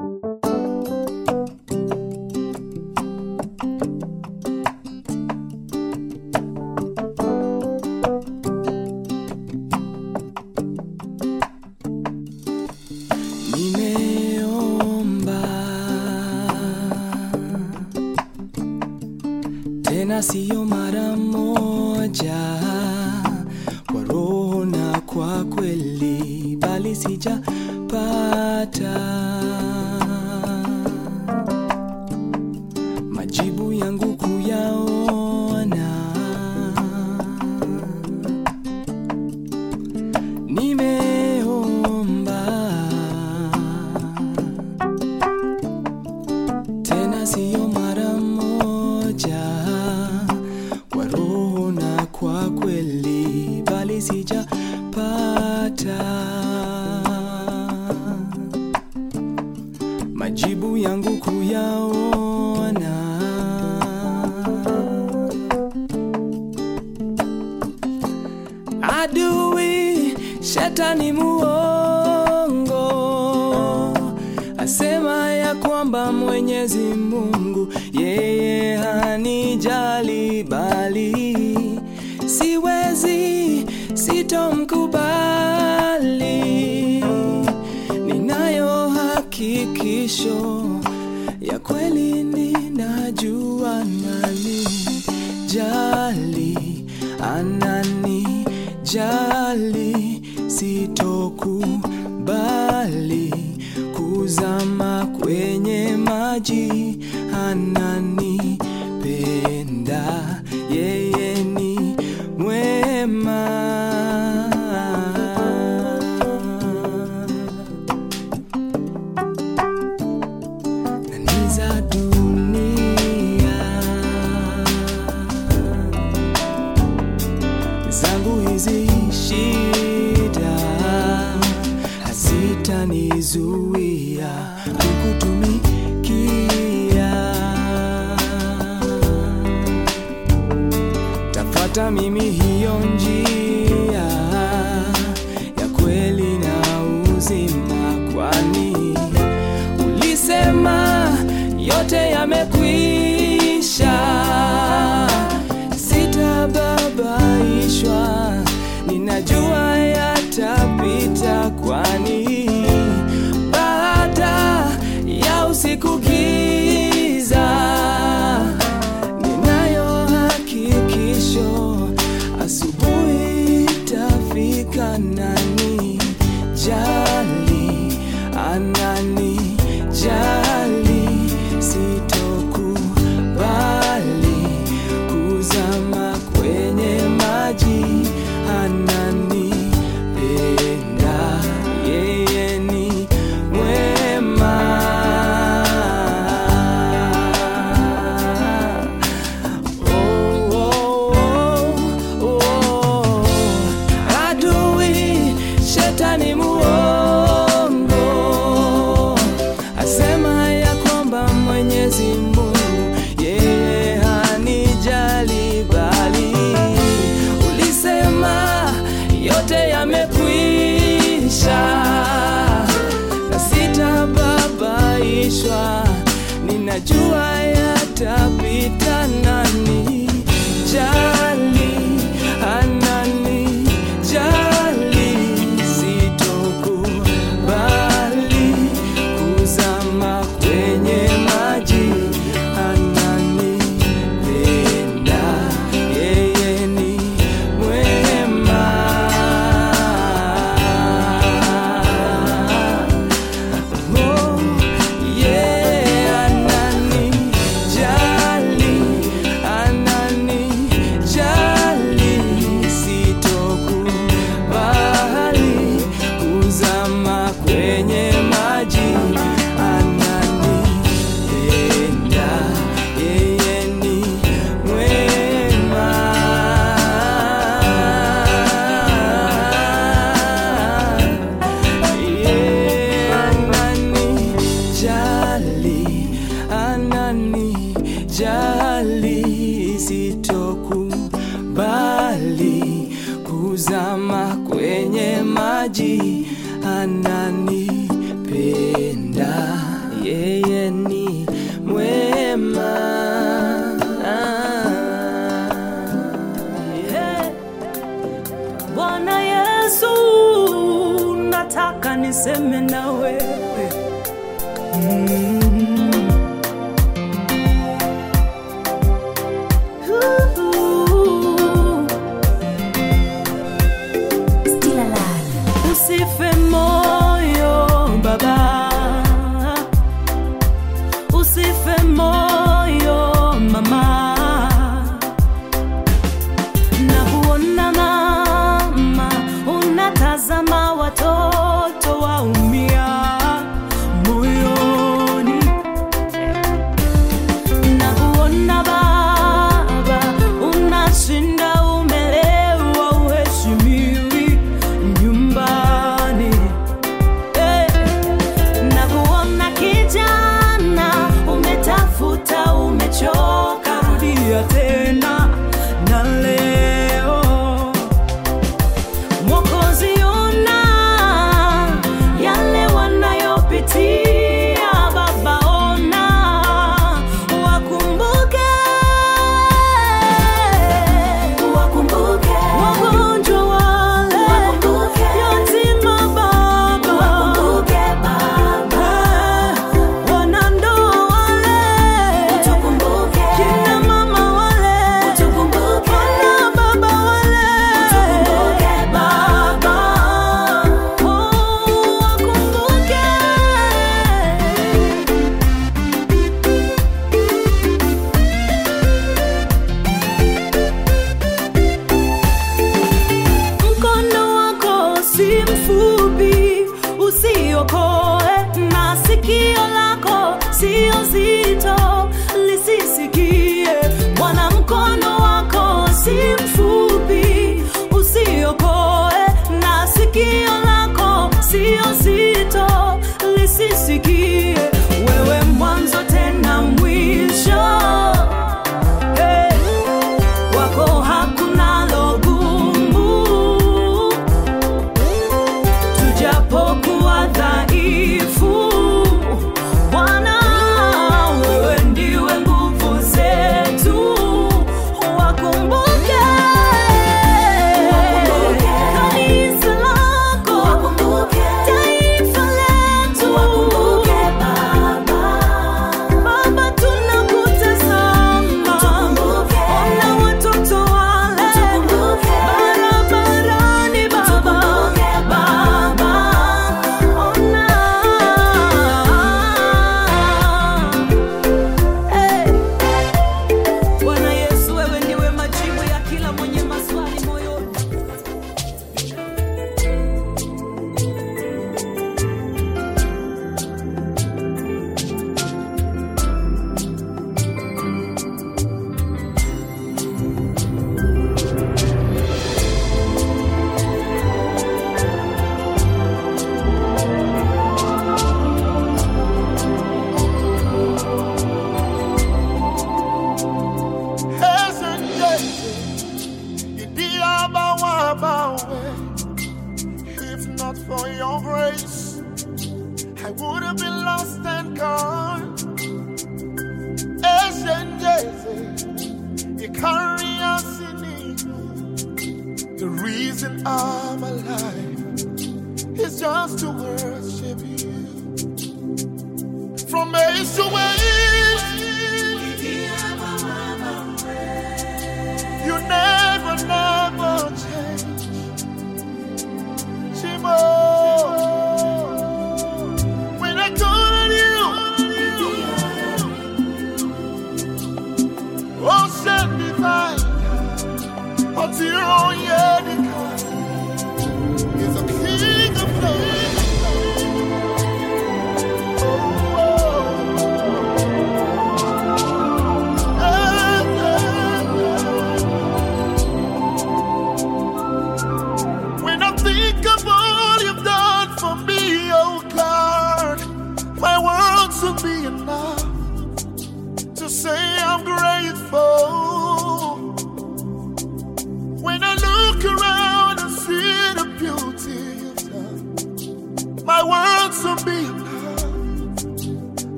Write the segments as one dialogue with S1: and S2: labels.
S1: Nimeomba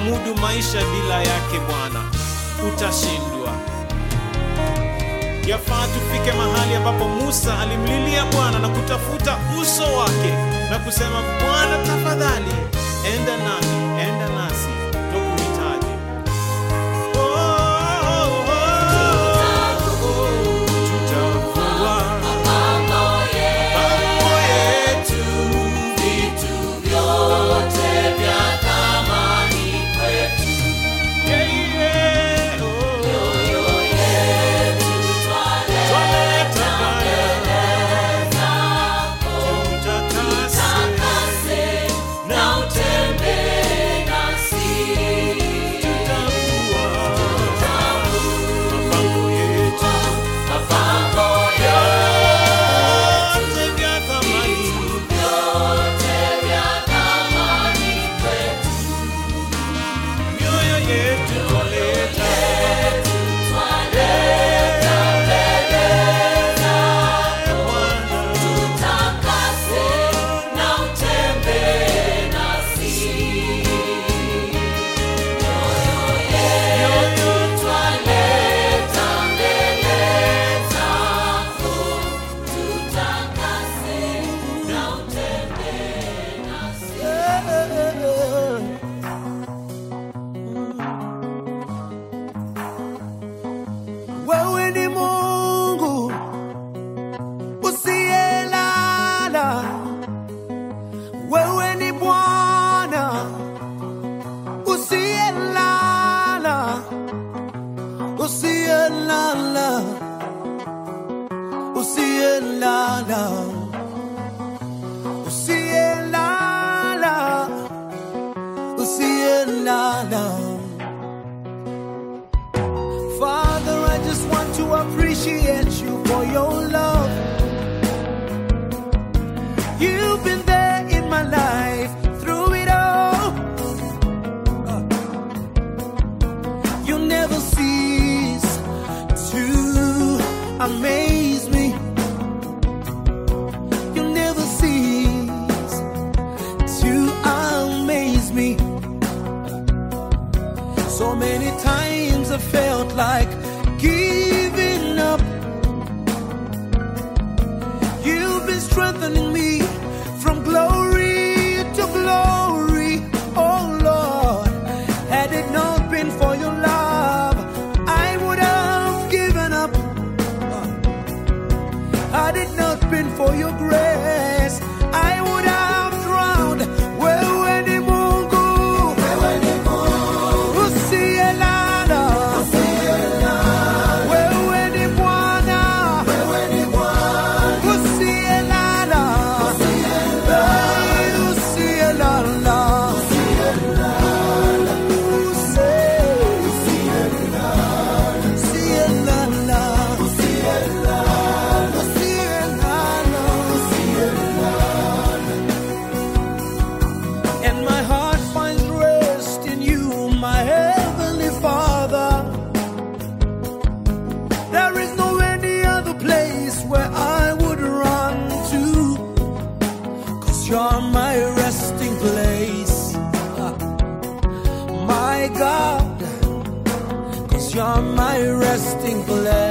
S2: utayamudu maisha bila yake Bwana? Utashindwa. Yafaa tufike mahali ambapo Musa alimlilia Bwana na kutafuta uso wake na kusema, Bwana tafadhali, enda nami.
S3: Place.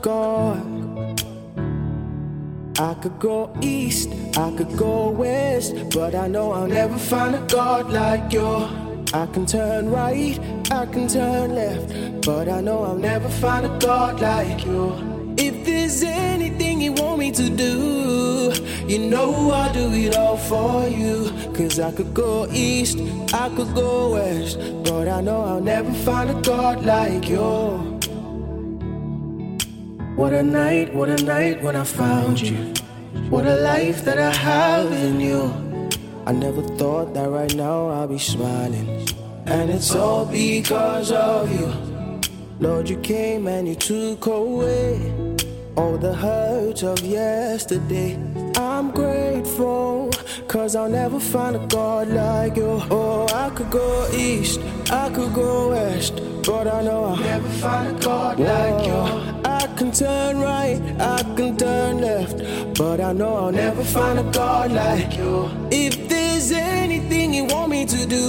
S3: God.
S4: I
S1: could go east, I could go west, but I know I'll never find a God like you. I can turn right, I can turn left, but I know I'll never find a God like you. If there's anything you want me to do, you know I'll do it all for you. Cause I could go east, I could go west, but I know I'll never find a God like you. What a night, what a night when I found you. What a life that I have in you. I never thought that right now I'll be smiling. And it's all because of you. Lord, you came and you took away all the hurt of yesterday. I'm grateful, cause I'll never find a God like you. Oh, I could go east, I could go west, but I know I'll never find a God like you. I can turn right, I can turn left, but I know I'll never find a God like you. If there's anything you want me to do,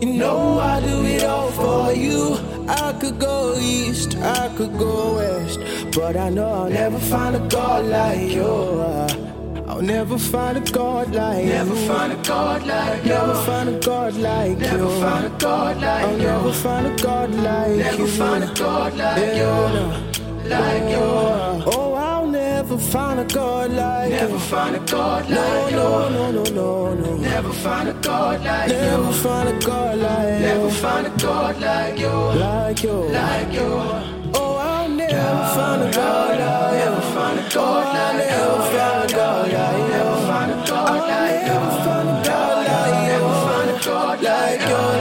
S1: you know I'll do it all for you. I could go east, I could go west, but I know I'll never find a God like you. I'll never find a God like you. never.
S5: Find a God like
S1: never you. find a God like
S5: never find a God like
S1: I'll
S5: you.
S1: Never find a God like you.
S5: Never find a God like you like you.
S1: Oh, I'll never find a God like
S5: never
S1: you.
S5: Find a God like no, you.
S1: No, no, no, no, no.
S5: Never find a God like
S1: never
S5: you.
S1: Never find a God like you.
S5: Never find a God like you.
S1: Like you.
S5: Like you.
S1: Oh, I'll never find a God like
S5: like you.
S1: Never find a God like you.
S5: Never find a God like you.
S1: Never find a God like you.
S5: Never find a God like you.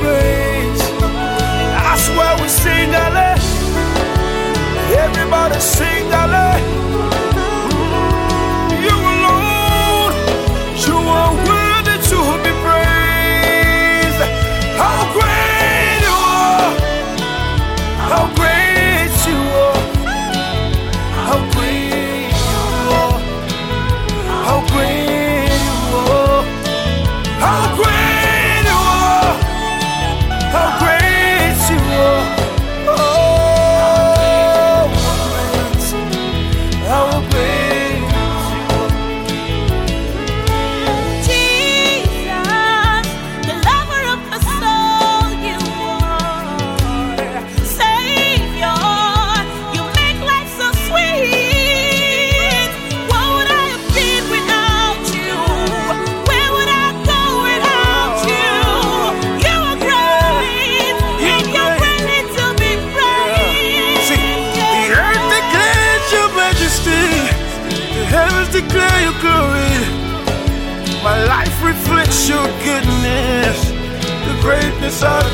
S6: praise. That's where we sing, Ale. Everybody sing, Ale.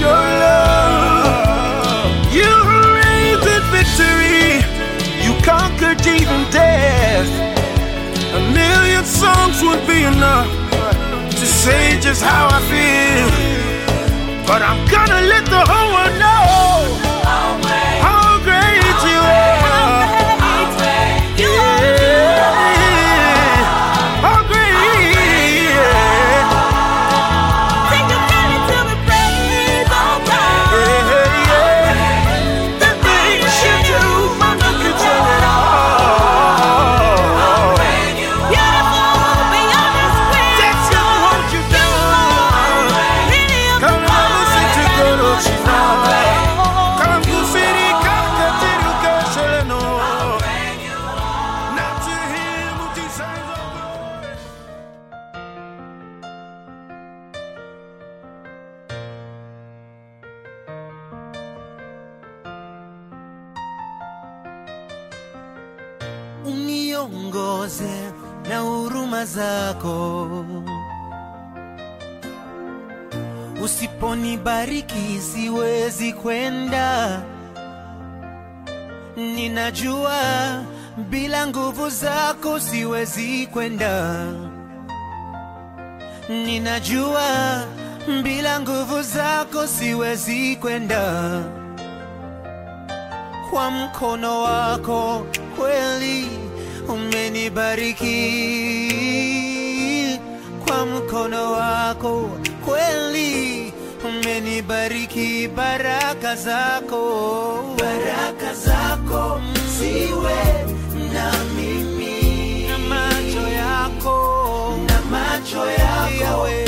S6: your love. You reign victory. You conquered even death. A million songs would be enough to say just how I feel. But I'm gonna let the whole world.
S7: kwenda. Ninajua bila nguvu zako siwezi kwenda, kwa mkono wako kweli umenibariki, kwa mkono wako kweli umenibariki, baraka zako, baraka zako siwe yako. Na macho yako. yawe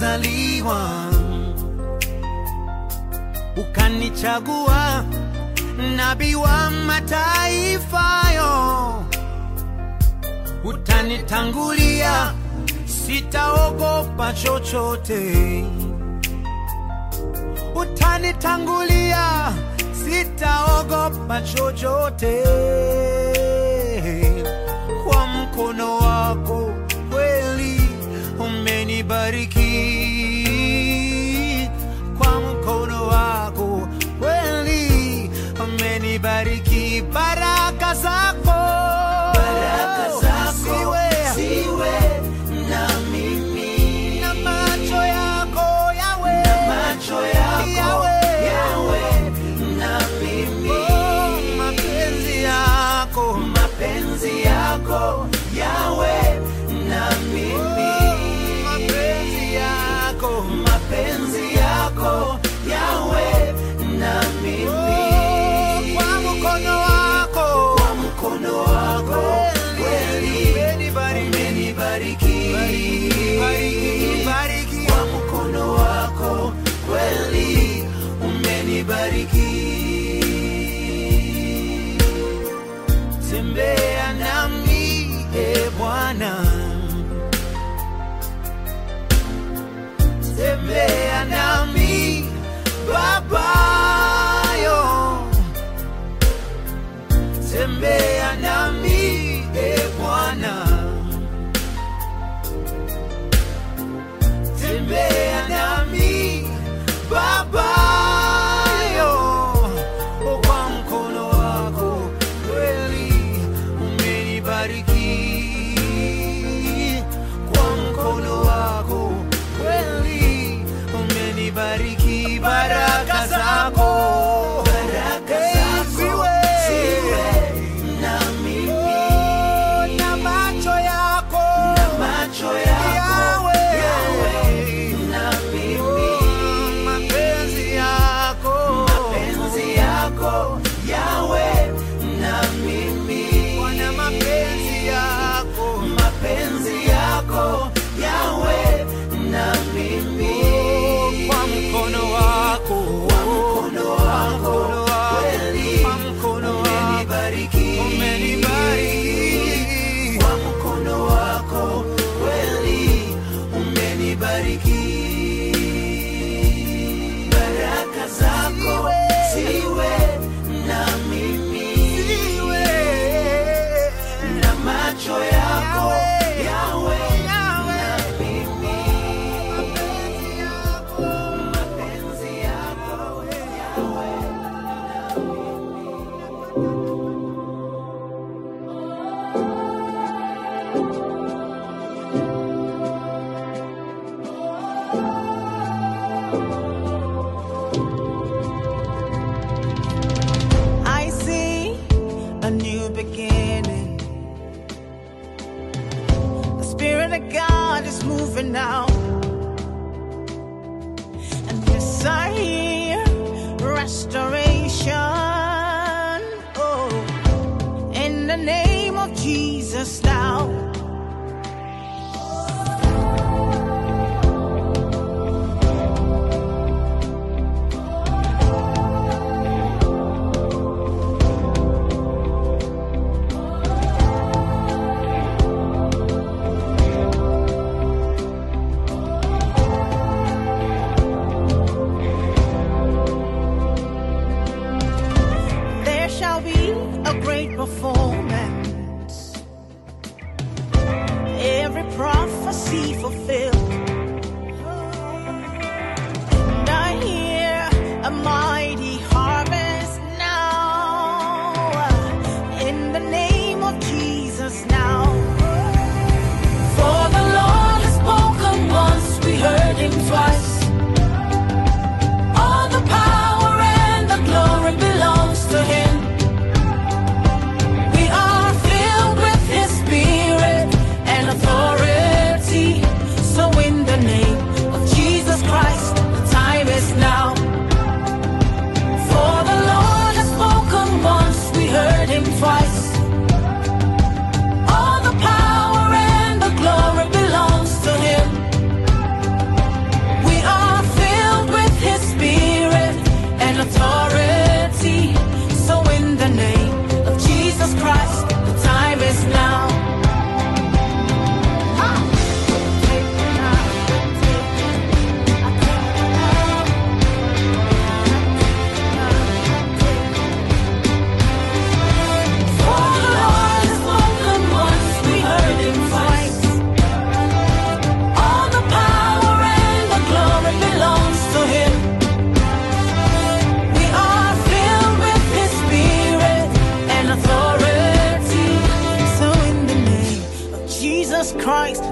S7: nilipozaliwa ukanichagua nabii wa mataifa yo, utanitangulia, sitaogopa chochote. Utanitangulia, sitaogopa chochote. Kwa mkono wako kweli umenibariki goodbye.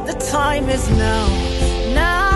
S7: The
S5: time is now. Now,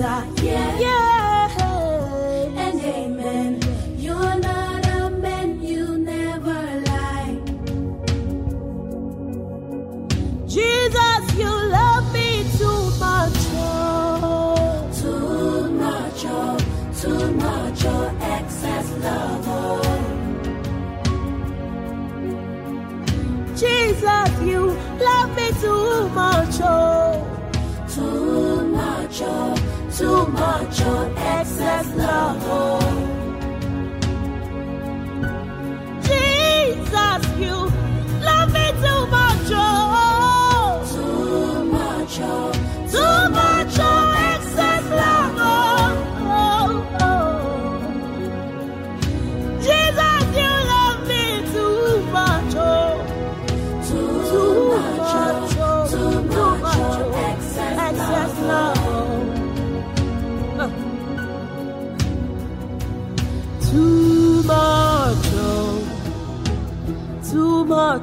S8: desire. Yeah.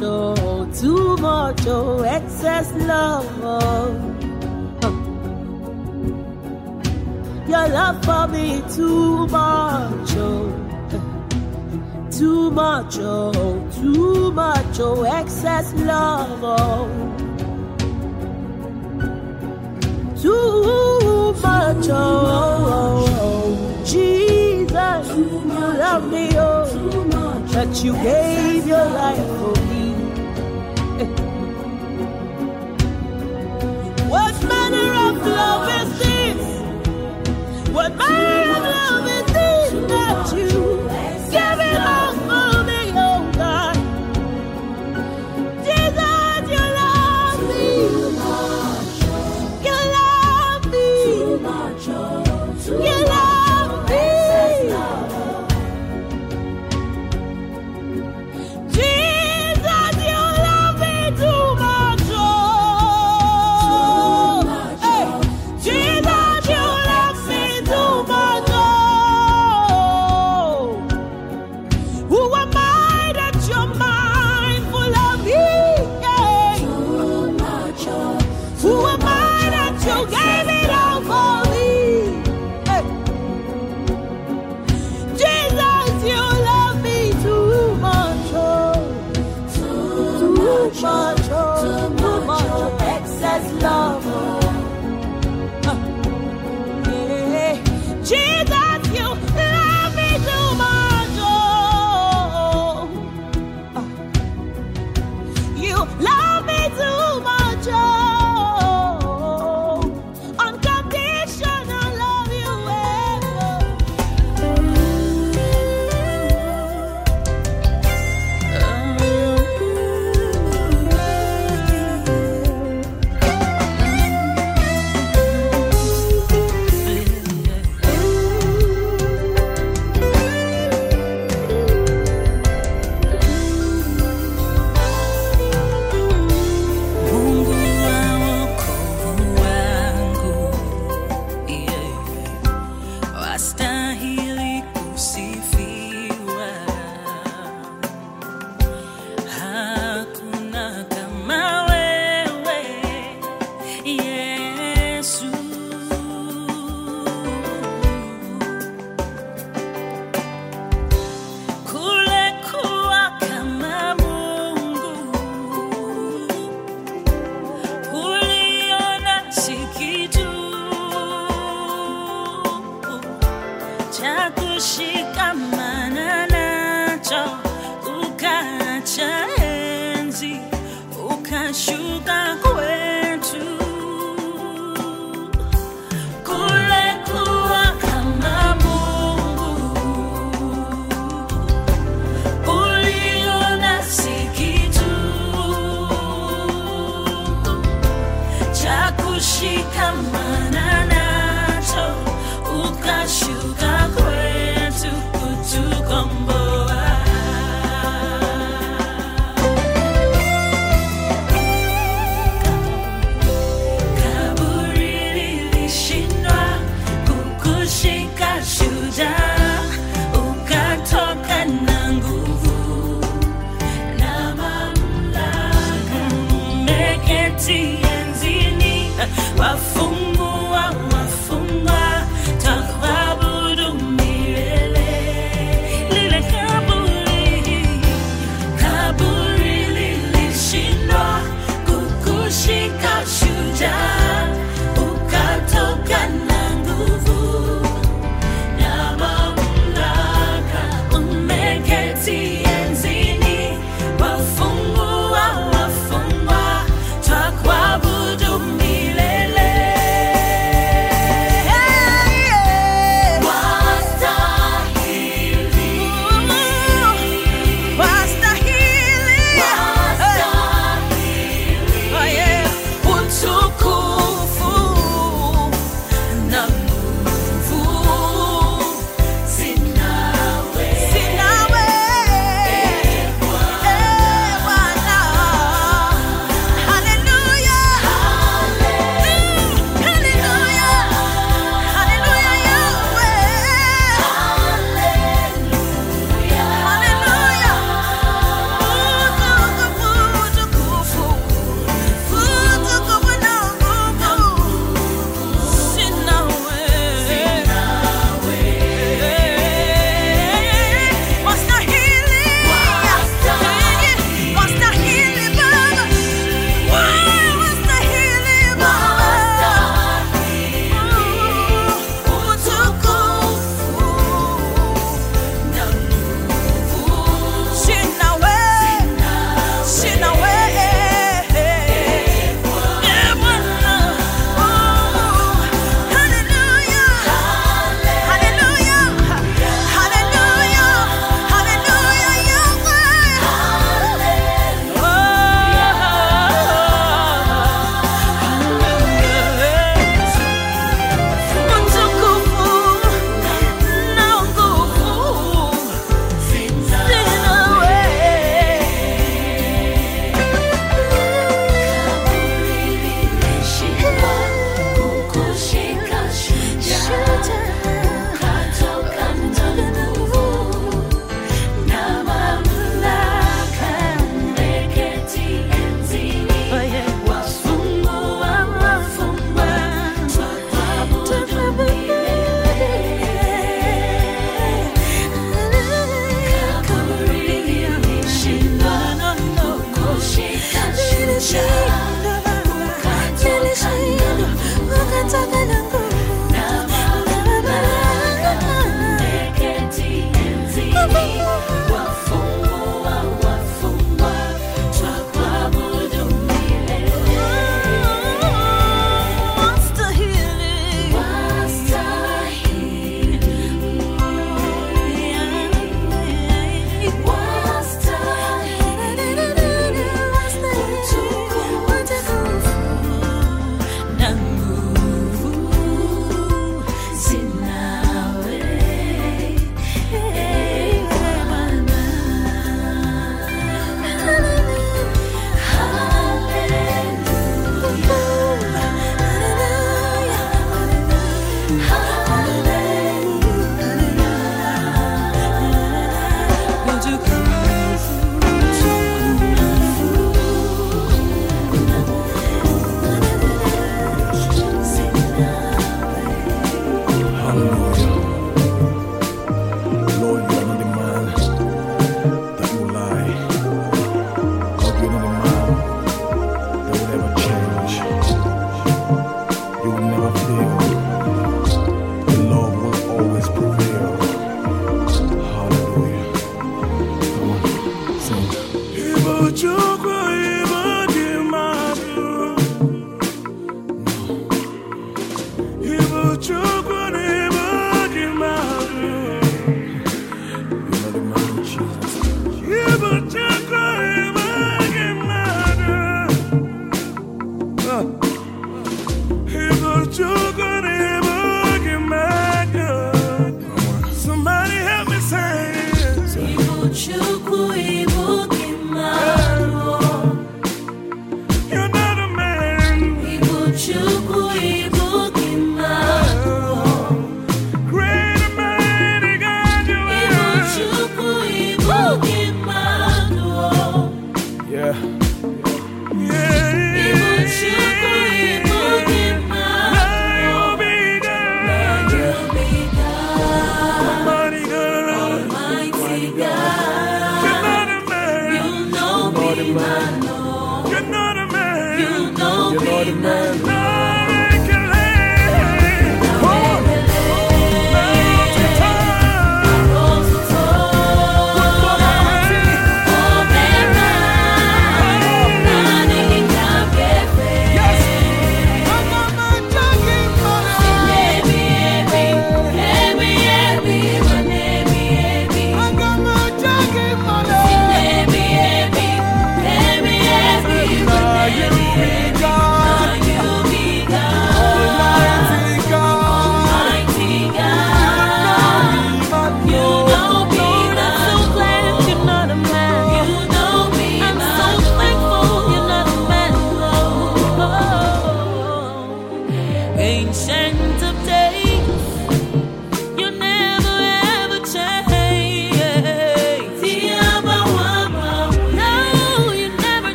S7: much, oh, too much, oh, excess love. Oh. Your love for me too much, oh. Too much, oh. Too much, oh. Excess love, oh. Too much, oh. oh. Jesus, you love me, oh. that you gave your life, oh. What might of love is this?
S6: not you?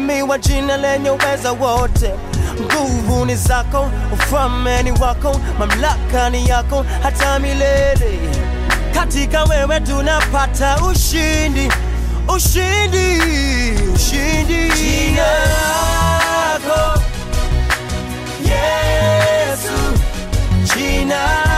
S9: Mheshimiwa,
S10: jina lenye uweza wote. Nguvu ni zako, ufalme ni wako, mamlaka ni yako hata milele. Katika wewe tunapata ushindi, ushindi, ushindi. Jina lako Yesu, jina lako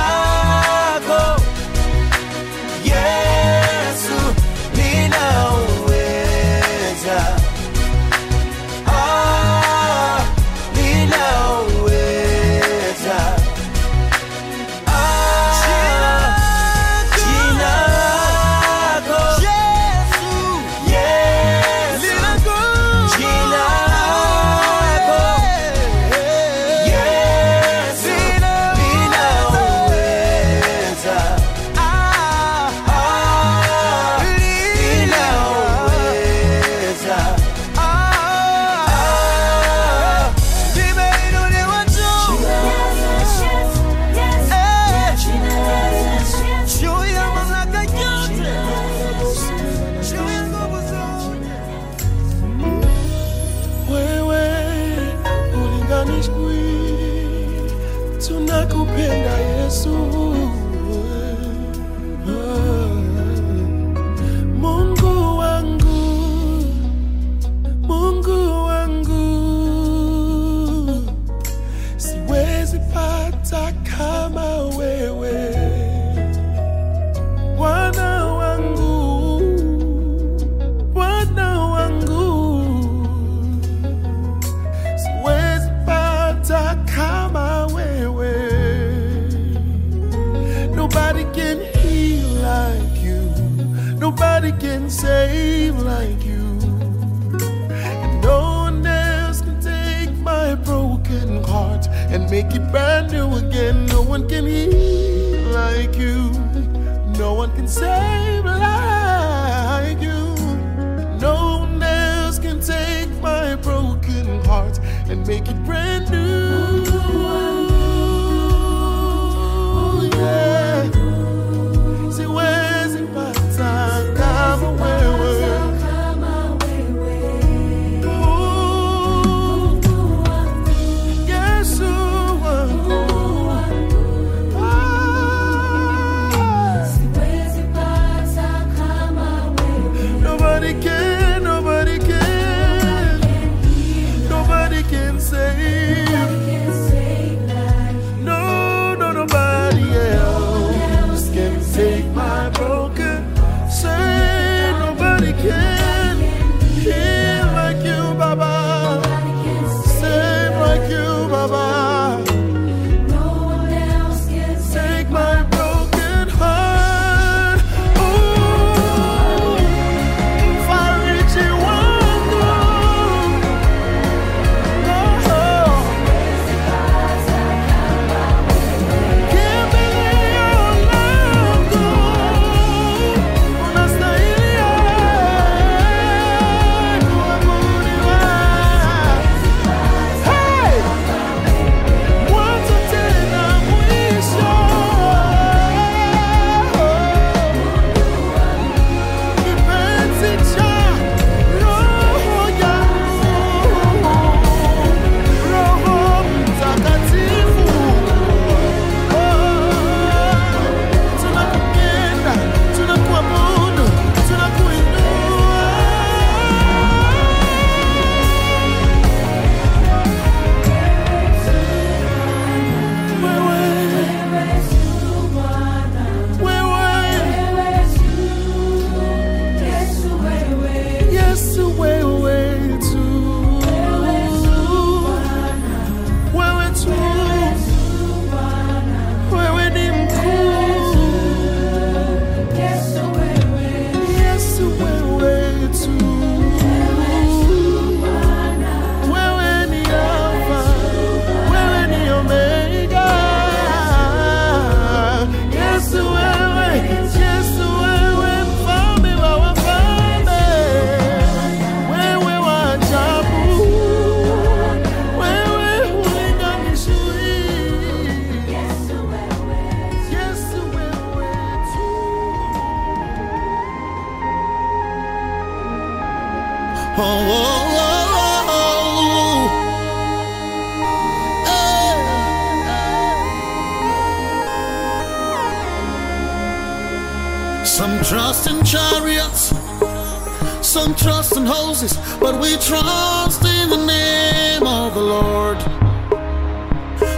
S8: houses, but we trust in the name of the Lord.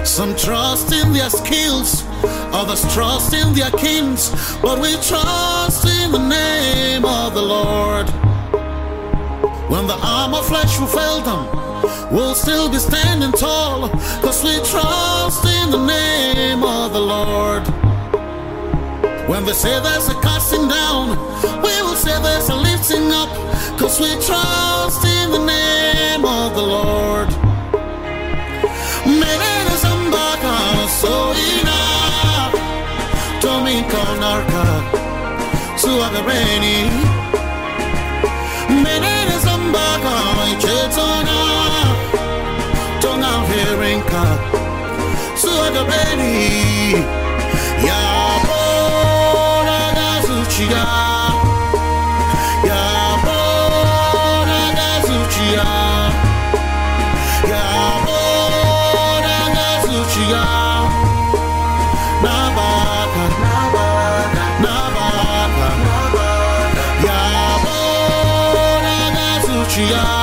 S8: Some trust in their skills, others trust in their kings, but we trust in the name of the Lord. When the arm of flesh will fail them, we'll still be standing tall, cause we trust in the name of the Lord. When they say there's a casting down, we will say there's a lifting up. Cause we trust in the name of the Lord. Melele sambaka soina Tomi konarka suagareni Melele sambaka ichetona Tonga virenka suagareni Yaora gazuchiga
S5: Yeah.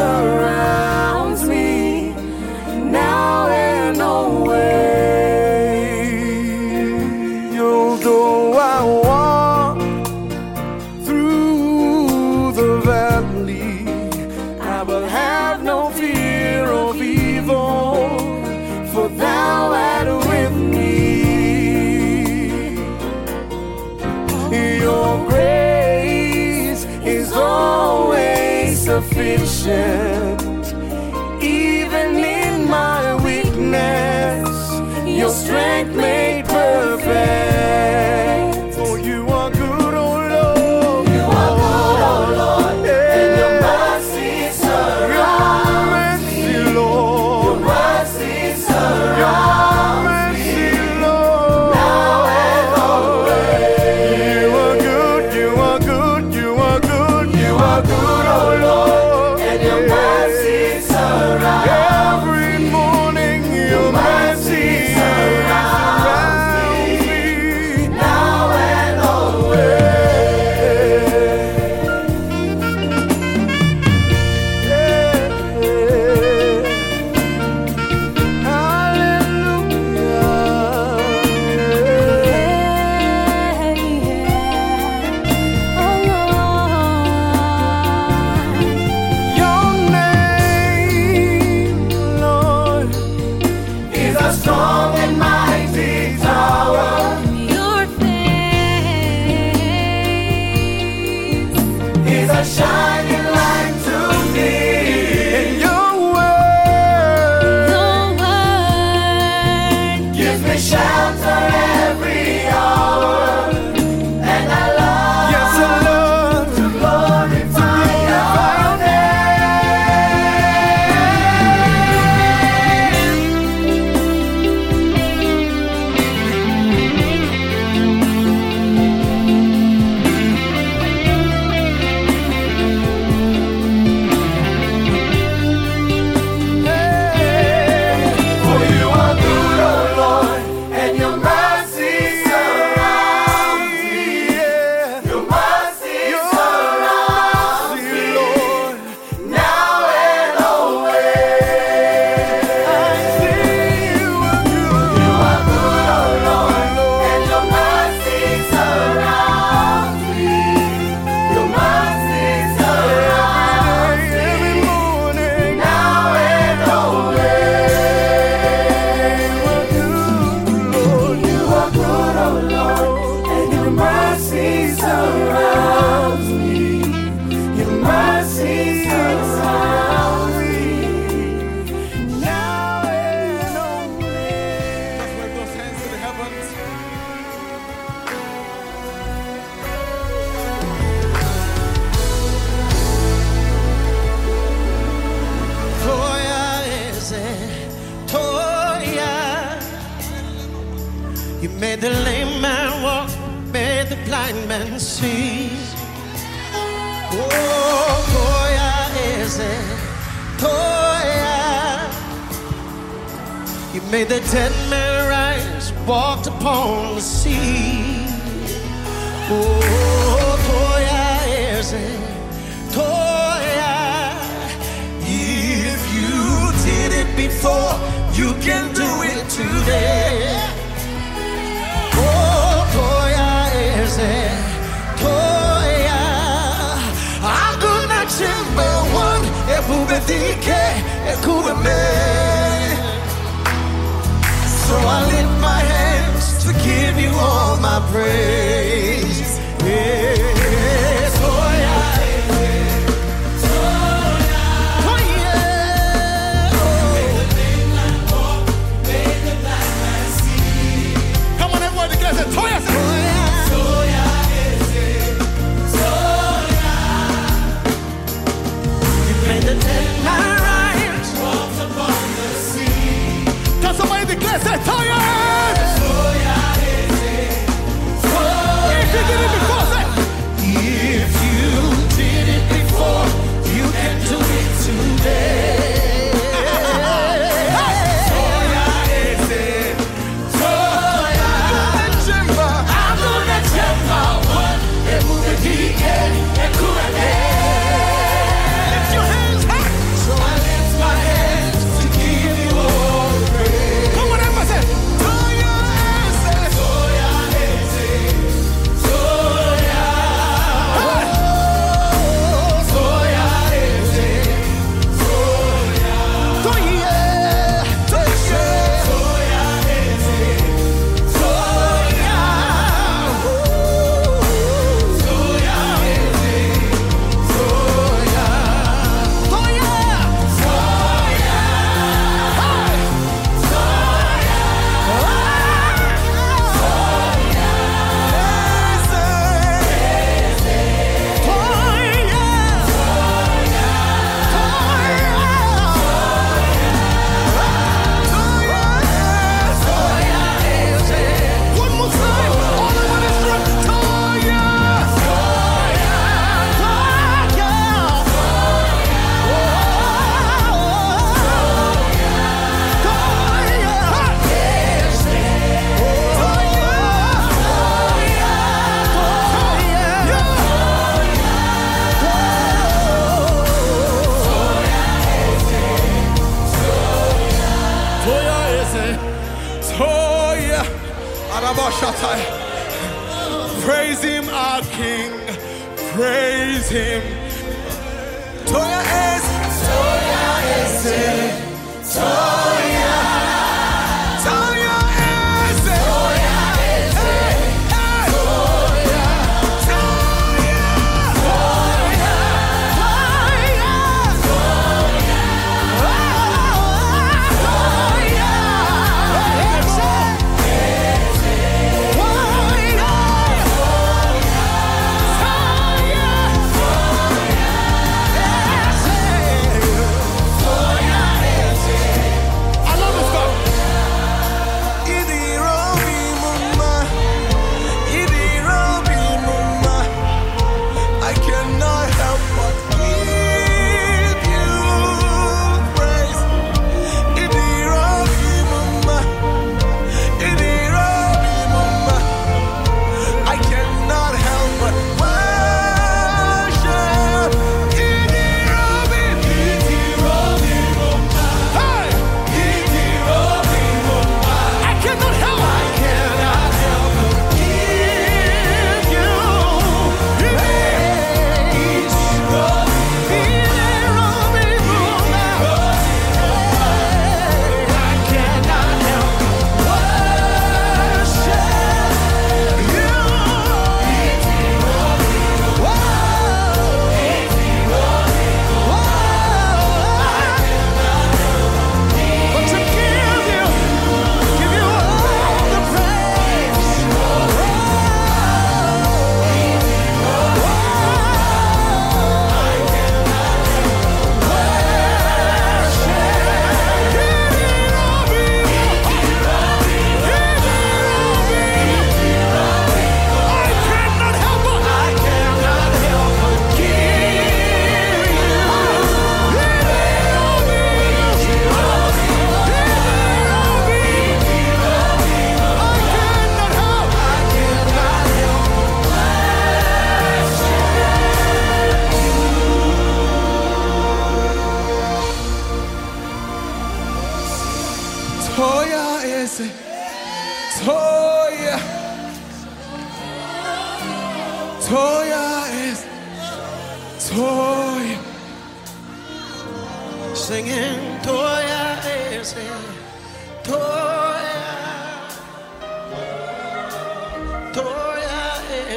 S5: Mercy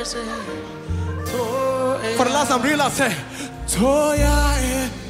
S5: For
S2: the
S11: last time, realize say, Toya.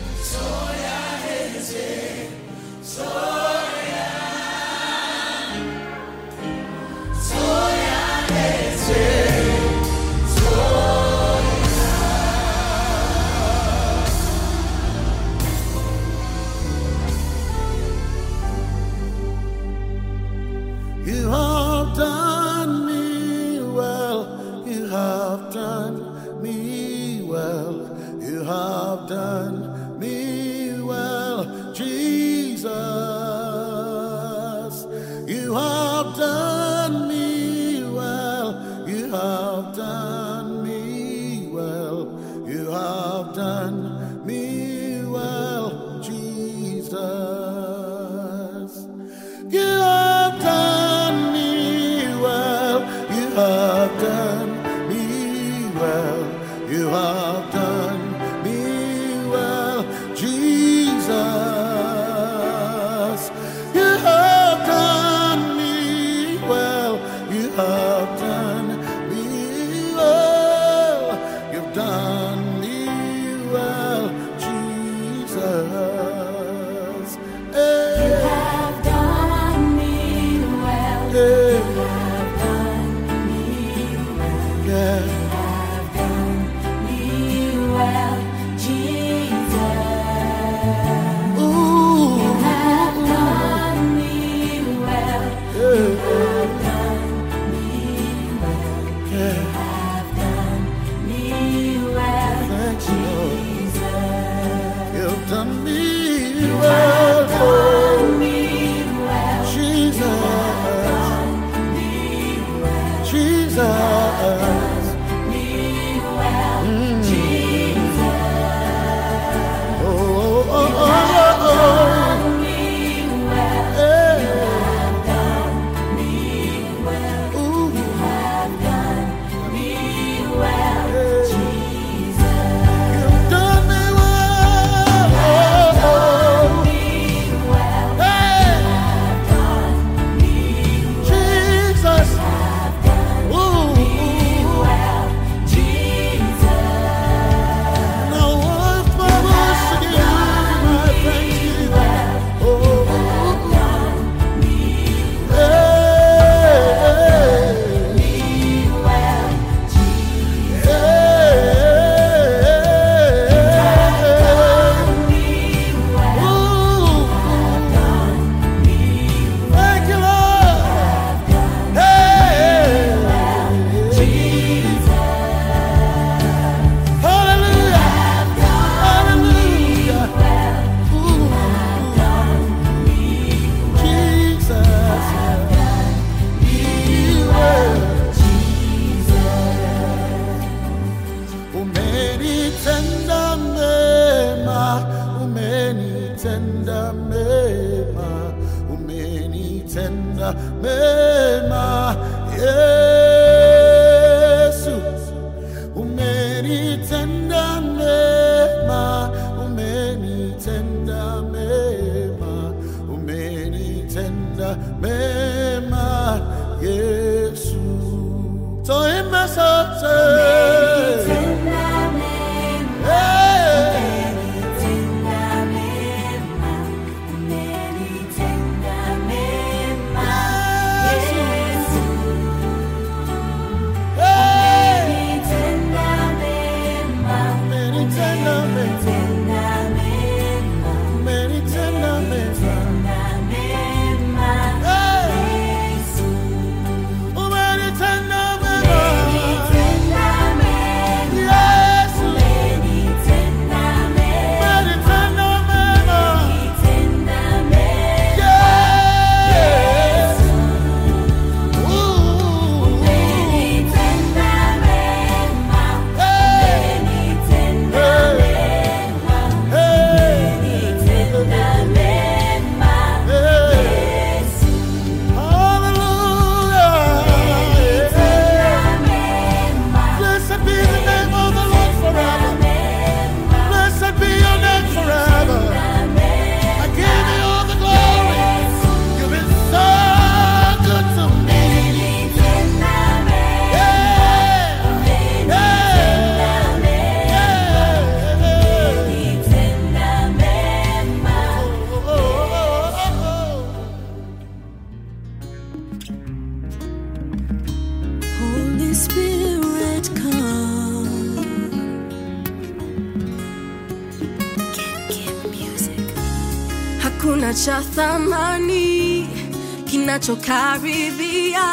S7: tunachokaribia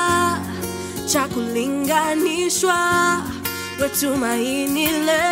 S7: cha kulinganishwa,
S5: wetumaini leo.